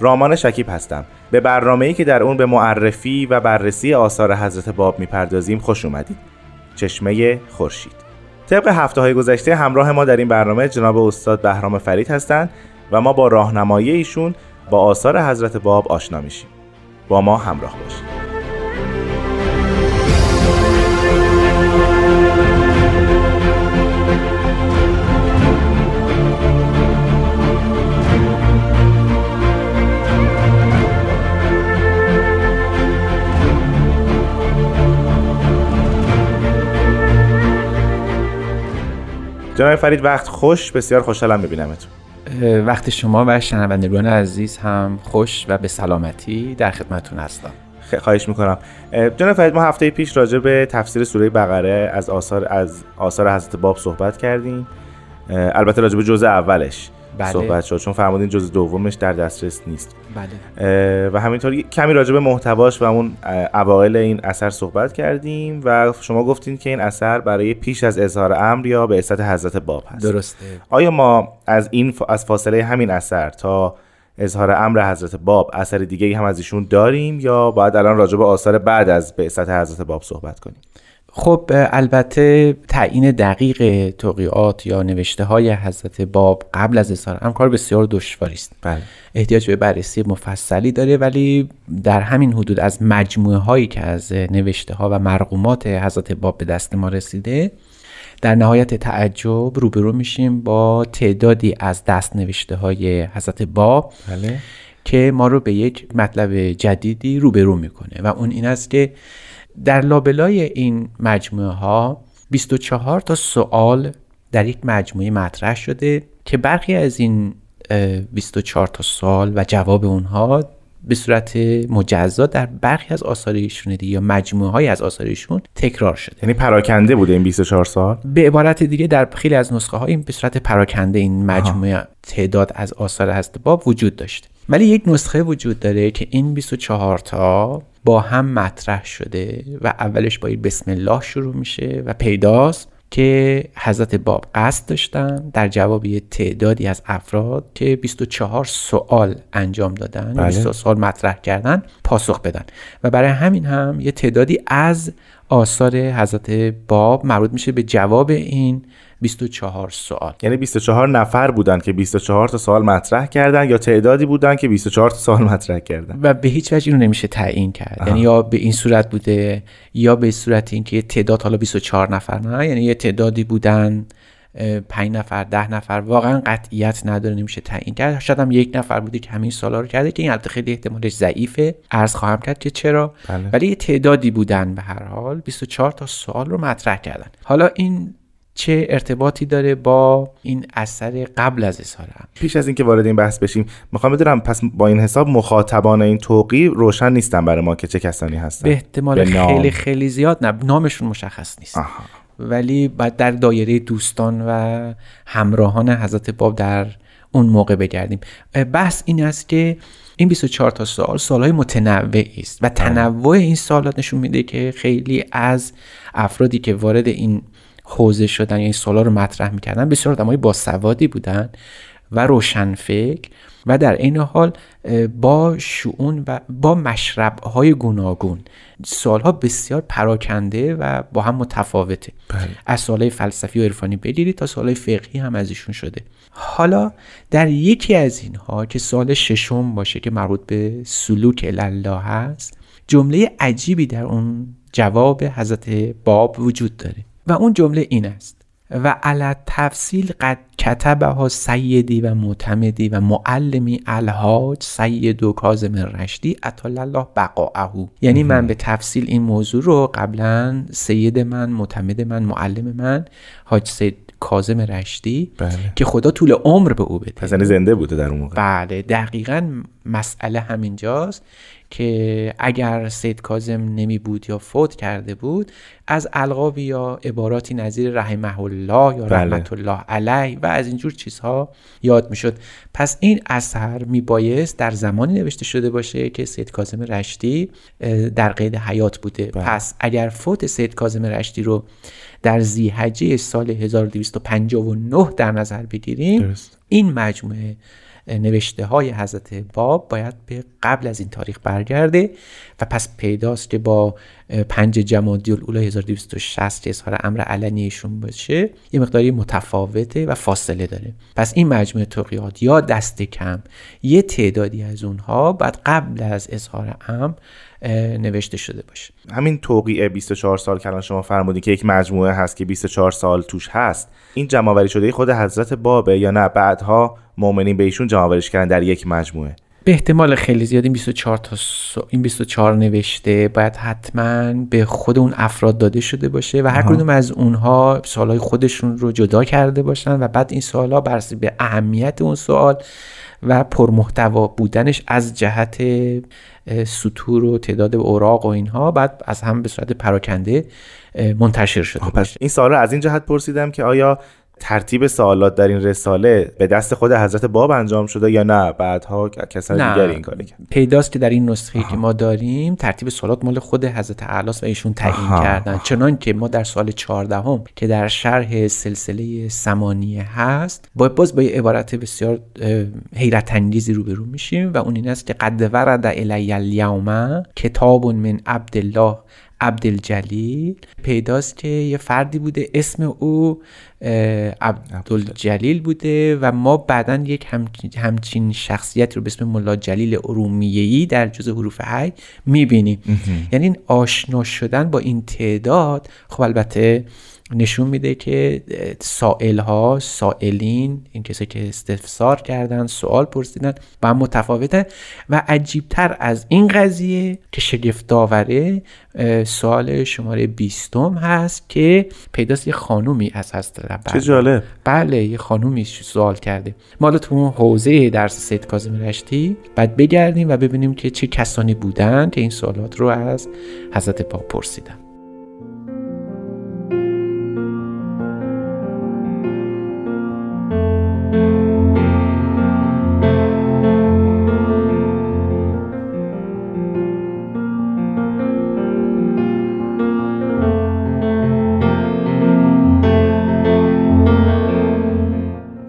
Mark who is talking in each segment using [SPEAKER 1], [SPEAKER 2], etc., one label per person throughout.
[SPEAKER 1] رامان شکیب هستم. به برنامه‌ای که در اون به معرفی و بررسی آثار حضرت باب می‌پردازیم خوش اومدید. چشمه خورشید. طبق هفته های گذشته همراه ما در این برنامه جناب استاد بهرام فرید هستند و ما با راهنمایی ایشون با آثار حضرت باب آشنا میشیم. با ما همراه باشید. فرید وقت خوش. بسیار خوشحالم ببینمتون
[SPEAKER 2] وقت شما و شنوندگان عزیز هم خوش و به سلامتی در خدمتون هستم.
[SPEAKER 1] خواهش می‌کنم. جناب فرید ما هفته پیش راجع به تفسیر سوره بقره از آثار از آثار حضرت باب صحبت کردیم. البته راجع به جزء اولش. بله. صحبت شد. چون فرمودین جزء دومش در دسترس نیست.
[SPEAKER 2] بله.
[SPEAKER 1] و همینطور کمی راجع به محتواش و اون اوایل این اثر صحبت کردیم و شما گفتین که این اثر برای پیش از اظهار امر یا به اسط حضرت باب هست.
[SPEAKER 2] درسته.
[SPEAKER 1] آیا ما از این از فاصله همین اثر تا اظهار امر حضرت باب اثر دیگه هم از ایشون داریم یا باید الان راجع به آثار بعد از به حضرت باب صحبت کنیم؟
[SPEAKER 2] خب البته تعیین دقیق توقیات یا نوشته های حضرت باب قبل از اظهار هم کار بسیار دشواری است
[SPEAKER 1] بله.
[SPEAKER 2] احتیاج به بررسی مفصلی داره ولی در همین حدود از مجموعه هایی که از نوشته ها و مرقومات حضرت باب به دست ما رسیده در نهایت تعجب روبرو میشیم با تعدادی از دست نوشته های حضرت باب
[SPEAKER 1] بله.
[SPEAKER 2] که ما رو به یک مطلب جدیدی روبرو می‌کنه و اون این است که در لابلای این مجموعه ها 24 تا سوال در یک مجموعه مطرح شده که برخی از این 24 تا سوال و جواب اونها به صورت مجزا در برخی از آثار ایشون یا مجموعه های از آثار ایشون تکرار شده.
[SPEAKER 1] یعنی پراکنده بوده این 24 سال؟
[SPEAKER 2] به عبارت دیگه در خیلی از نسخه های به صورت پراکنده این مجموعه تعداد از آثار هست باب وجود داشته. ولی یک نسخه وجود داره که این 24 تا با هم مطرح شده و اولش با بسم الله شروع میشه و پیداست که حضرت باب قصد داشتن در جواب یه تعدادی از افراد که 24 سوال انجام دادن بله. 24 سوال مطرح کردن پاسخ بدن و برای همین هم یه تعدادی از آثار حضرت باب مربوط میشه به جواب این 24 سوال.
[SPEAKER 1] یعنی 24 نفر بودن که 24 تا سوال مطرح کردن یا تعدادی بودن که 24 تا سوال مطرح کردن؟
[SPEAKER 2] و به هیچ وجه اینو نمیشه تعیین کرد. یعنی یا به این صورت بوده یا به صورت اینکه تعداد حالا 24 نفر نه یعنی یه تعدادی بودن 5 نفر ده نفر واقعا قطعیت نداره نمیشه تعیین کرد. شاید هم یک نفر بوده که همین سوالا رو کرده که این البته خیلی احتمالش ضعیفه. عرض خواهم کرد که چرا؟
[SPEAKER 1] بله.
[SPEAKER 2] ولی یه تعدادی بودن به هر حال 24 تا سوال رو مطرح کردن. حالا این چه ارتباطی داره با این اثر قبل از اظهار
[SPEAKER 1] پیش از اینکه وارد این بحث بشیم می‌خوام بدونم پس با این حساب مخاطبان این توقی روشن نیستن برای ما که چه کسانی هستن؟
[SPEAKER 2] به احتمال خیلی خیلی زیاد نه نامشون مشخص نیست.
[SPEAKER 1] آها.
[SPEAKER 2] ولی بعد در دایره دوستان و همراهان حضرت باب در اون موقع بگردیم. بحث این است که این 24 تا سال سالهای متنوعی است و تنوع این سالات نشون میده که خیلی از افرادی که وارد این حوزه شدن یعنی سوالا رو مطرح می‌کردن. بسیار آدمای باسوادی بودن و روشنفکر و در این حال با شعون و با مشرب های گوناگون. سالها بسیار پراکنده و با هم متفاوته.
[SPEAKER 1] بله.
[SPEAKER 2] از سالهای فلسفی و عرفانی بگیرید تا سالهای فقهی هم از ایشون شده. حالا در یکی از اینها که سال ششم باشه که مربوط به سلوک الله هست جمله عجیبی در اون جواب حضرت باب وجود داره. و اون جمله این است. و علت تفصیل قد کتبه ها سیدی و معتمدی و معلمی الهاج سید و کازم رشدی اطال الله بقاعه یعنی من به تفصیل این موضوع رو قبلا سید من معتمد من معلم من حاج سید کازم رشدی
[SPEAKER 1] بله.
[SPEAKER 2] که خدا طول عمر به او بده.
[SPEAKER 1] پس یعنی زنده بوده در اون موقع.
[SPEAKER 2] بله دقیقا مسئله همینجاست. که اگر سید کازم نمی بود یا فوت کرده بود از القاب یا عباراتی نظیر رحمه الله یا
[SPEAKER 1] بله.
[SPEAKER 2] رحمت الله علیه و از اینجور چیزها یاد می‌شد پس این اثر میبایست در زمانی نوشته شده باشه که سید کازم رشدی اه، در قید حیات بوده
[SPEAKER 1] بله.
[SPEAKER 2] پس اگر فوت سید کازم رشدی رو در زیحجه سال 1259 در نظر بگیریم
[SPEAKER 1] درست.
[SPEAKER 2] این مجموعه نوشته های حضرت باب باید به قبل از این تاریخ برگرده و پس پیداست که با پنج جمادی الاولی 1260 که اظهار امر علنیشون باشه یه مقداری متفاوته و فاصله داره. پس این مجموعه توقیات یا دست کم یه تعدادی از اونها بعد قبل از اظهار امر نوشته شده باشه.
[SPEAKER 1] همین توقیع 24 سال که الان شما فرمودین که یک مجموعه هست که 24 سال توش هست این جمعآوری شده خود حضرت بابه یا نه؟ بعدها مؤمنین به ایشون جمعآوریش کردن در یک مجموعه.
[SPEAKER 2] به احتمال خیلی زیاد این 24 تا س- این 24 نوشته باید حتما به خود اون افراد داده شده باشه و هر کدوم از اونها سوالای خودشون رو جدا کرده باشن و بعد این سوالا بر به اهمیت اون سوال و پرمحتوا بودنش از جهت سطور و تعداد اوراق و اینها بعد از هم به صورت پراکنده منتشر شده
[SPEAKER 1] پس این سوال رو از این جهت پرسیدم که آیا ترتیب سوالات در این رساله به دست خود حضرت باب انجام شده یا نه بعدها کسان. دیگری این کار کرد
[SPEAKER 2] پیداست که در این نسخه که ما داریم ترتیب سوالات مال خود حضرت اعلاس و ایشون تعیین. کردن چنان که ما در سوال 14 هم که در شرح سلسله سمانیه هست با باز با یه عبارت بسیار حیرت انگیزی روبرو میشیم و اون این است که قد ورد الی الیوم کتاب من عبدالله عبدالجلیل پیداست که یه فردی بوده اسم او عبدالجلیل بوده و ما بعدا یک همچین, شخصیت رو به اسم ملا جلیل ارومیه‌ای در جز حروف حی می‌بینیم. یعنی آشنا شدن با این تعداد خب البته نشون میده که سائل ها سائلین این کسایی که استفسار کردن سوال پرسیدن با هم متفاوته و عجیبتر از این قضیه که شگفت اه، سوال شماره بیستم هست که پیداست یه خانومی از هست
[SPEAKER 1] چه جالب.
[SPEAKER 2] بله یه خانومی سوال کرده. ما حالا تو اون حوزه درس سید کاظم رشتی بعد بگردیم و ببینیم که چه کسانی بودن که این سوالات رو از حضرت باب پرسیدن.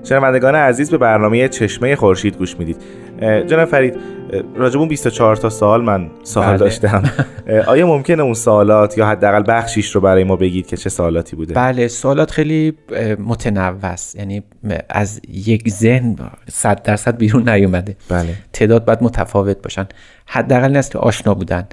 [SPEAKER 1] شنوندگان عزیز به برنامه چشمه خورشید گوش می‌دید. جناب فرید اه، راجب اون 24 تا سال من سوال
[SPEAKER 2] بله.
[SPEAKER 1] داشتم. آیا ممکنه اون سوالات یا حداقل بخشیش رو برای ما بگید که چه سوالاتی بوده؟
[SPEAKER 2] بله سوالات خیلی متنوع است. یعنی از یک ذهن صد درصد بیرون نیومده.
[SPEAKER 1] بله.
[SPEAKER 2] تعداد باید متفاوت باشن. حداقل که آشنا بودن.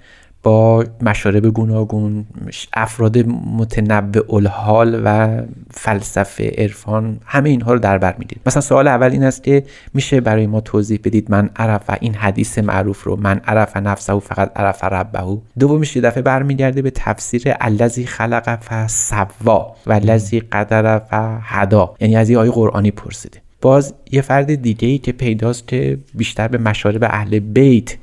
[SPEAKER 2] با مشارب گوناگون افراد متنوع الحال و فلسفه عرفان همه اینها رو در بر می‌دید. مثلا سوال اول این است که میشه برای ما توضیح بدید من عرف این حدیث معروف رو من عرف نفسه و فقط عرف ربه دومیش یه دفعه برمیگرده به تفسیر الذی خلق فسوا و الذی قدر فهدا یعنی از یه آیه قرآنی پرسیده. باز یه فرد دیگه ای که پیداست که بیشتر به مشارب اهل بیت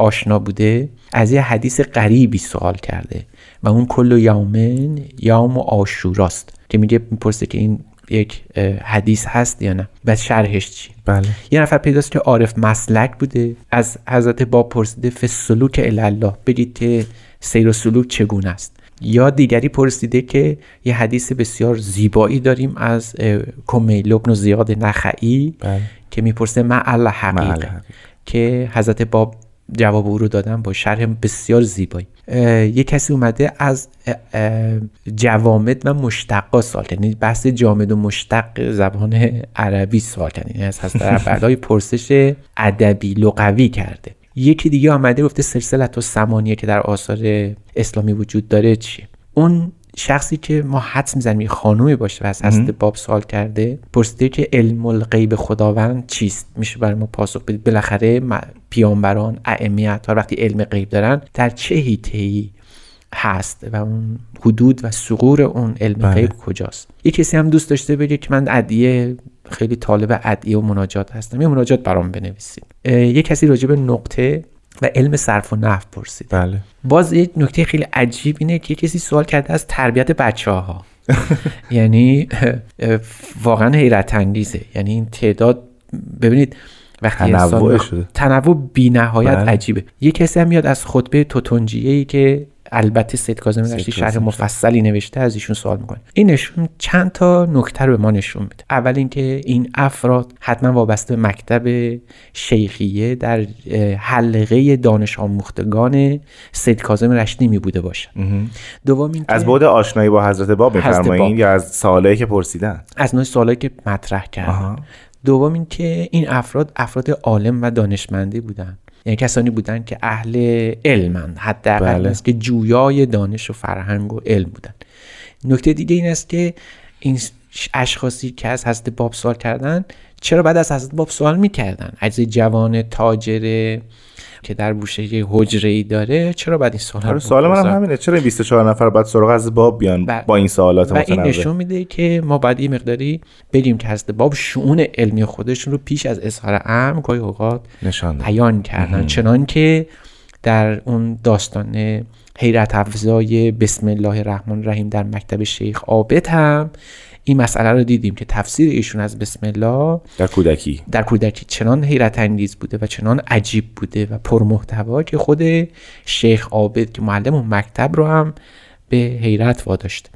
[SPEAKER 2] آشنا بوده از یه حدیث غریبی سوال کرده و اون کل یومن یوم آشوراست که میگه می‌پرسه که این یک حدیث هست یا نه؟ و شرحش چی؟
[SPEAKER 1] بله.
[SPEAKER 2] یه نفر پیداست که عارف مسلک بوده از حضرت باب پرسیده فسلوک الله بگید که سیر و سلوک چگونه است؟ یا دیگری پرسیده که یه حدیث بسیار زیبایی داریم از کمیل ابن زیاد نخعی
[SPEAKER 1] بله.
[SPEAKER 2] که می‌پرسه حقیق
[SPEAKER 1] معل حقیق.
[SPEAKER 2] که حضرت باب جواب او رو دادن با شرح بسیار زیبایی. یه کسی اومده از جوامد و مشتقا کرد. یعنی بحث جامد و مشتق زبان عربی کرد. یعنی از بعدای پرسش ادبی لغوی کرده. یکی دیگه آمده گفته سلسلت و سمانیه که در آثار اسلامی وجود داره چیه؟ اون شخصی که ما حدس می‌زنیم خانومی باشه و از هست باب سوال کرده پرسیده که علم الغیب خداوند چیست؟ میشه برای ما پاسخ بدید. بالاخره پیامبران ائمه تا وقتی علم غیب دارن در چه هیته هست و اون حدود و سقور اون علم بله. غیب کجاست؟ یه کسی هم دوست داشته بگه که من ادیه خیلی طالب ادیه و مناجات هستم. یه مناجات برام بنویسید. یه کسی راجع به نقطه و علم صرف و نحو پرسید.
[SPEAKER 1] بله.
[SPEAKER 2] باز یه نکته خیلی عجیب اینه که کسی سوال کرده از تربیت بچه ها یعنی واقعا حیرت انگیزه. یعنی این تعداد ببینید وقتی
[SPEAKER 1] تنوع شده.
[SPEAKER 2] تنوع بی نهایت بله. عجیبه. یه کسی هم میاد از خطبه توتنجیه ای که البته سید کاظم رشتی شرح مفصلی نوشته از ایشون سوال می‌کنه. این نشون چند تا نکته رو به ما نشون میده. اول اینکه این افراد حتما وابسته به مکتب شیخیه در حلقه دانش آموختگان سید کاظم رشتی می بوده باشه دوم اینکه
[SPEAKER 1] از بعد آشنایی با حضرت باب میفرمایید یا از سوالایی که پرسیدن؟
[SPEAKER 2] از نوع سوالایی که مطرح کردن. دوم اینکه این افراد افراد عالم و دانشمندی بودن. یعنی کسانی بودن که اهل علمند حداقل بله. است که جویای دانش و فرهنگ و علم بودن. نکته دیگه این است که این اشخاصی که از حضرت باب سوال کردن چرا بعد از حضرت باب سوال می‌کردن؟ از جوان تاجر که در بوشه یه حجره ای داره چرا بعد این سوال
[SPEAKER 1] آره سوال من هم همینه. چرا این 24 نفر بعد سراغ از باب بیان با, با این سوالات
[SPEAKER 2] و این نشون میده که ما باید یه مقداری بریم که از باب شؤون علمی خودشون رو پیش از اظهار امر گاهی اوقات
[SPEAKER 1] نشان
[SPEAKER 2] بیان کردن. چنان که در اون داستان حیرت افزای بسم الله الرحمن الرحیم در مکتب شیخ عابد هم این مسئله رو دیدیم که تفسیر ایشون از بسم الله
[SPEAKER 1] در کودکی.
[SPEAKER 2] در کودکی چنان حیرت انگیز بوده و چنان عجیب بوده و پرمحتوا که خود شیخ عابد که معلم اون مکتب رو هم به حیرت واداشته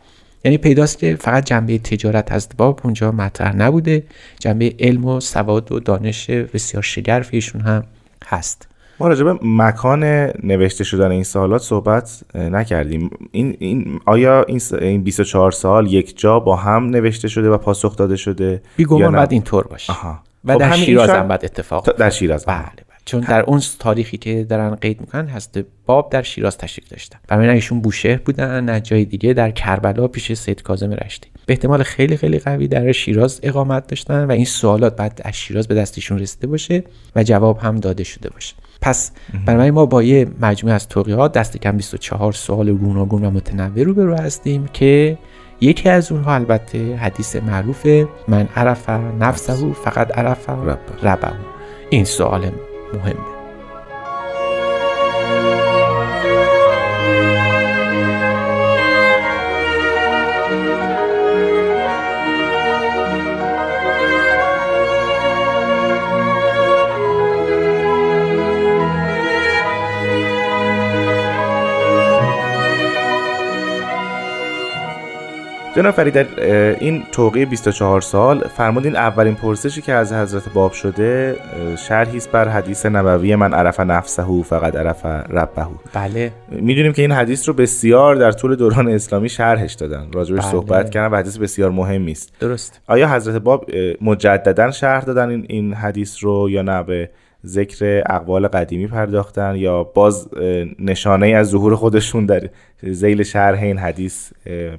[SPEAKER 2] یعنی پیداست که فقط جنبه تجارت از باب اونجا مطرح نبوده. جنبه علم و سواد و دانش بسیار شگرف ایشون هم هست.
[SPEAKER 1] ما راجع به مکان نوشته شدن این سوالات صحبت نکردیم. این, این آیا این, این 24 سال یک جا با هم نوشته شده و پاسخ داده شده
[SPEAKER 2] بیگمان باید اینطور باشه. آها. و خب در شیراز هم باید اتفاق
[SPEAKER 1] در شیراز
[SPEAKER 2] بله, بله. چون در اون تاریخی که دارن قید می‌کنن هست باب در شیراز تشریف داشتن. برای ایشون بوشهر بودن نه جای دیگه در کربلا پیش سید کاظم رشتی. به احتمال خیلی خیلی قوی در شیراز اقامت داشتن و این سوالات بعد از شیراز به دستشون رسیده باشه و جواب هم داده شده باشه. پس برای ما با یه مجموعه از توقیات دست کم 24 سوال گوناگون و متنوع رو برو هستیم که یکی از اونها البته حدیث معروف من عرف نفسه فقط عرف ربه. این سوال مهمه
[SPEAKER 1] جناب فرید در این توقیه 24 سال فرمودین اولین پرسشی که از حضرت باب شده شرحی است بر حدیث نبوی من عرف نفسه فقط عرف ربه.
[SPEAKER 2] بله.
[SPEAKER 1] می‌دونیم که این حدیث رو بسیار در طول دوران اسلامی شرحش دادن. راجبش بله. صحبت کردن و حدیث بسیار مهمی است.
[SPEAKER 2] درست.
[SPEAKER 1] آیا حضرت باب مجددا شرح دادن این, این حدیث رو یا نه؟ به ذکر اقوال قدیمی پرداختن یا باز نشانه از ظهور خودشون در زیل شرح این حدیث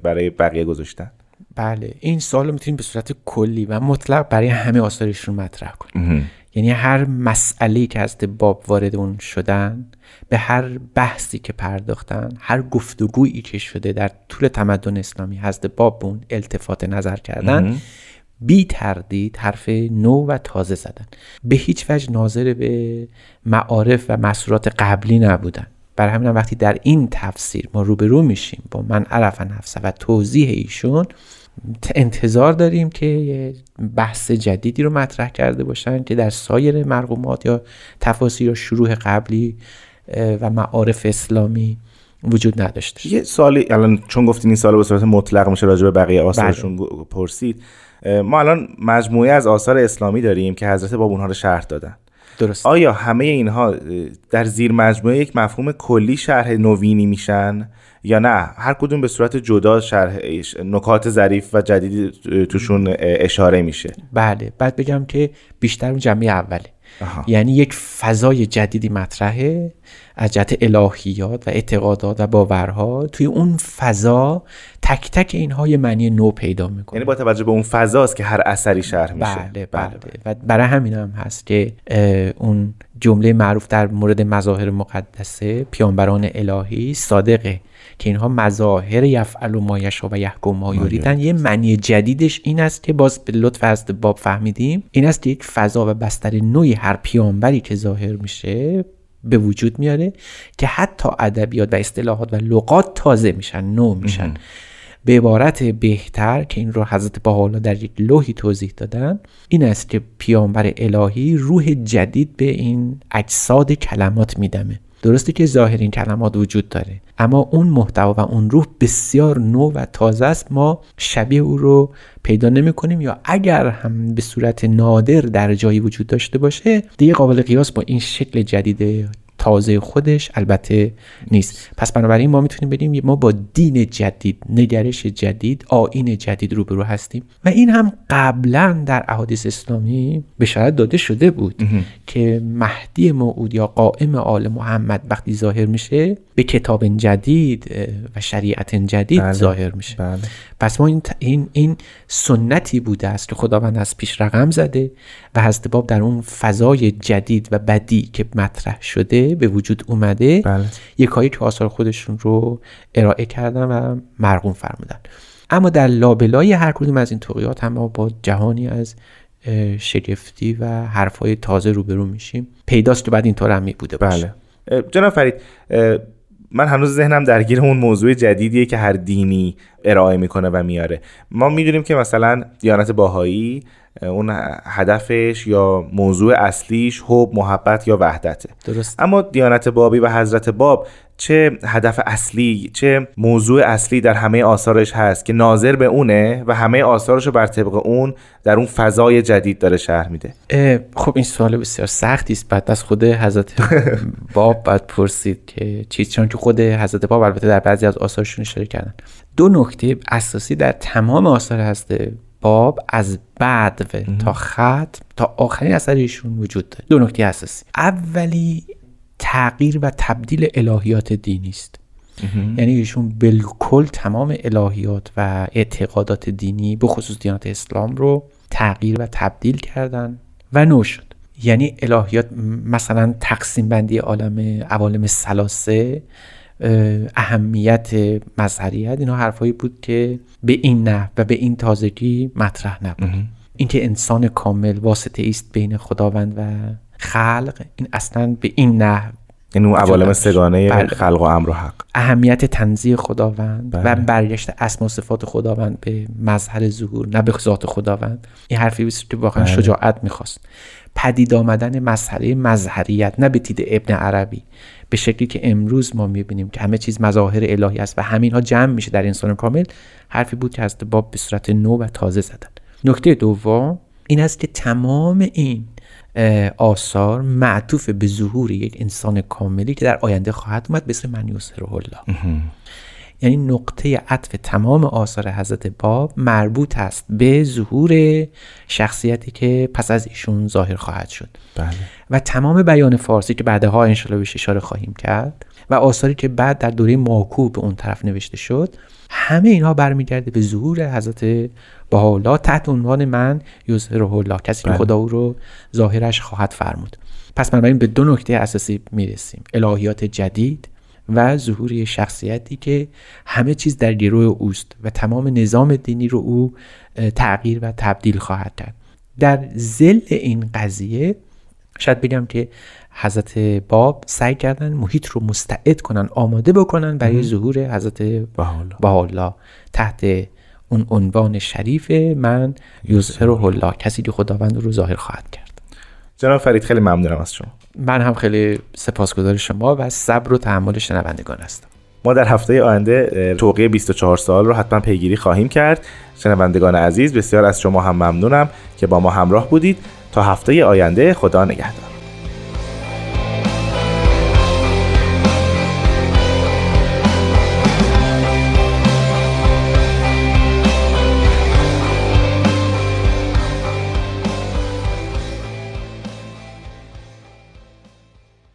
[SPEAKER 1] برای بقیه گذاشتن.
[SPEAKER 2] بله این سوال رو می‌تونیم به صورت کلی و مطلق برای همه آثارشون مطرح کنیم. یعنی هر مسئله که از باب وارد اون شدن به هر بحثی که پرداختن هر گفتگویی که شده در طول تمدن اسلامی حضرت باب اون التفات نظر کردن بی تردید حرف نو و تازه زدن. به هیچ وجه ناظر به معارف و مسئولات قبلی نبودن. بر همین وقتی در این تفسیر ما روبرو میشیم با من عرف نفسه و توضیح ایشون انتظار داریم که بحث جدیدی رو مطرح کرده باشن که در سایر مرقومات یا تفاسیر یا شروع قبلی و معارف اسلامی وجود نداشته.
[SPEAKER 1] یه سوالی الان چون گفتین این سال به صورت مطلق میشه راجع به بقیه آثارشون بله. پرسید ما الان مجموعه از آثار اسلامی داریم که حضرت باب اونها رو شرح دادن.
[SPEAKER 2] درست.
[SPEAKER 1] آیا همه اینها در زیر مجموعه یک مفهوم کلی شرح نوینی میشن یا نه؟ هر کدوم به صورت جدا شرح نکات ظریف و جدیدی توشون اشاره میشه.
[SPEAKER 2] بله. بعد بگم که بیشتر اون جمعه اوله. یعنی یک فضای جدیدی مطرحه از جهت الهیات و اعتقادات و باورها توی اون فضا تک تک اینها یه معنی نو پیدا می‌کنه.
[SPEAKER 1] یعنی با توجه به اون فضاست که هر اثری شرح میشه.
[SPEAKER 2] بله بله, و برای همین هم هست که اون جمله معروف در مورد مظاهر مقدسه پیانبران الهی صادقه که اینها مظاهر یفعل و مایشا و یحکم ما یوریدن یه معنی جدیدش این است که باز به لطف از باب فهمیدیم. این است که یک فضا و بستر نوعی هر پیانبری که ظاهر میشه به وجود میاره که حتی ادبیات و اصطلاحات و لغات تازه میشن نو میشن. به عبارت بهتر که این رو حضرت حالا در یک لوحی توضیح دادن این است که پیامبر الهی روح جدید به این اجساد کلمات میدمه. درسته که ظاهر این کلمات وجود داره اما اون محتوا و اون روح بسیار نو و تازه است. ما شبیه او رو پیدا نمی کنیم یا اگر هم به صورت نادر در جایی وجود داشته باشه دیگه قابل قیاس با این شکل جدید تازه خودش البته نیست پس بنابراین ما می‌تونیم بگیم ما با دین جدید نگرش جدید آین جدید روبرو هستیم و این هم قبلا در احادیث اسلامی بشارت داده شده بود که مهدی موعود یا قائم آل محمد وقتی ظاهر میشه به کتاب جدید و شریعت جدید بله. ظاهر میشه بله. پس ما این, این, این سنتی بوده است که خداوند از پیش رقم زده و حضرت باب در اون فضای جدید و بدی که مطرح شده به وجود اومده بله. یک هایی که آثار خودشون رو ارائه کردن و مرغوم فرمودن اما در لابلای هر کدوم از این توقیات هم ما با جهانی از شگفتی و حرفهای تازه روبرو میشیم پیداست که بعد اینطور هم می بوده باشه
[SPEAKER 1] بله. جناب فرید من هنوز ذهنم درگیر اون موضوع جدیدیه که هر دینی ارائه می‌کنه و میاره. ما می‌دونیم که مثلا دیانت باهایی اون هدفش یا موضوع اصلیش حب محبت یا وحدته.
[SPEAKER 2] درست
[SPEAKER 1] اما دیانت بابی و حضرت باب چه هدف اصلی چه موضوع اصلی در همه آثارش هست که ناظر به اونه و همه آثارش رو بر طبق اون در اون فضای جدید داره شهر میده.
[SPEAKER 2] خب این سوال بسیار سختی است. بعد از خود حضرت باب باید پرسید که چیز چون که خود حضرت باب البته در بعضی از آثارشون اشاره کردن. دو نکته اساسی در تمام آثار هست باب از بعد تا خط تا آخرین اثر ایشون وجود داره. دو نکته اساسی. اولی تغییر و تبدیل الهیات دینی است. یعنی ایشون بالکل تمام الهیات و اعتقادات دینی به خصوص دیانت اسلام رو تغییر و تبدیل کردن و نو شد. یعنی الهیات مثلا تقسیم بندی عالم عوالم سلاسه اهمیت مظهریت اینا حرفایی بود که به این نه و به این تازگی مطرح نبود. اینکه انسان کامل واسطه است بین خداوند و خلق این اصلا به این نه
[SPEAKER 1] این اون عوالم سگانه بله. خلق و امر و حق
[SPEAKER 2] اهمیت تنزیه خداوند بله. و برگشت اسم و صفات خداوند به مظهر ظهور نه به ذات خداوند این حرفی بود که واقعا بله. شجاعت می‌خواست پدید آمدن مسئله مظهریت نه به دید ابن عربی به شکلی که امروز ما می‌بینیم که همه چیز مظاهر الهی است و همین ها جمع میشه در انسان کامل حرفی بود که از باب به صورت نو و تازه زدن نکته دوم این است که تمام این آثار معطوف به ظهور یک انسان کاملی که در آینده خواهد اومد به اسم من الله. یعنی نقطه عطف تمام آثار حضرت باب مربوط است به ظهور شخصیتی که پس از ایشون ظاهر خواهد شد.
[SPEAKER 1] بله.
[SPEAKER 2] و تمام بیان فارسی که بعدها انشالله بهش اشاره خواهیم کرد و آثاری که بعد در دوره ماکو به اون طرف نوشته شد همه اینها برمیگرده به ظهور حضرت بهاءالله تحت عنوان من یظهره الله کسی که بله. خدا او رو ظاهرش خواهد فرمود. پس بنابراین به دو نکته اساسی می‌رسیم الهیات جدید و ظهور شخصیتی که همه چیز در گروه اوست و تمام نظام دینی رو او تغییر و تبدیل خواهد کرد. در زل این قضیه شاید بگم که حضرت باب سعی کردن محیط رو مستعد کنن آماده بکنن برای ظهور حضرت بهاءالله تحت اون عنوان شریف من یظهر الله. کسی که خداوند رو ظاهر خواهد کرد.
[SPEAKER 1] جناب فرید خیلی ممنونم از شما.
[SPEAKER 2] من هم خیلی سپاسگزار شما و صبر و تحمل شنوندگان هستم.
[SPEAKER 1] ما در هفته آینده توقیه 24 سال رو حتما پیگیری خواهیم کرد. شنوندگان عزیز بسیار از شما هم ممنونم که با ما همراه بودید. تا هفته آینده خدا نگهدار.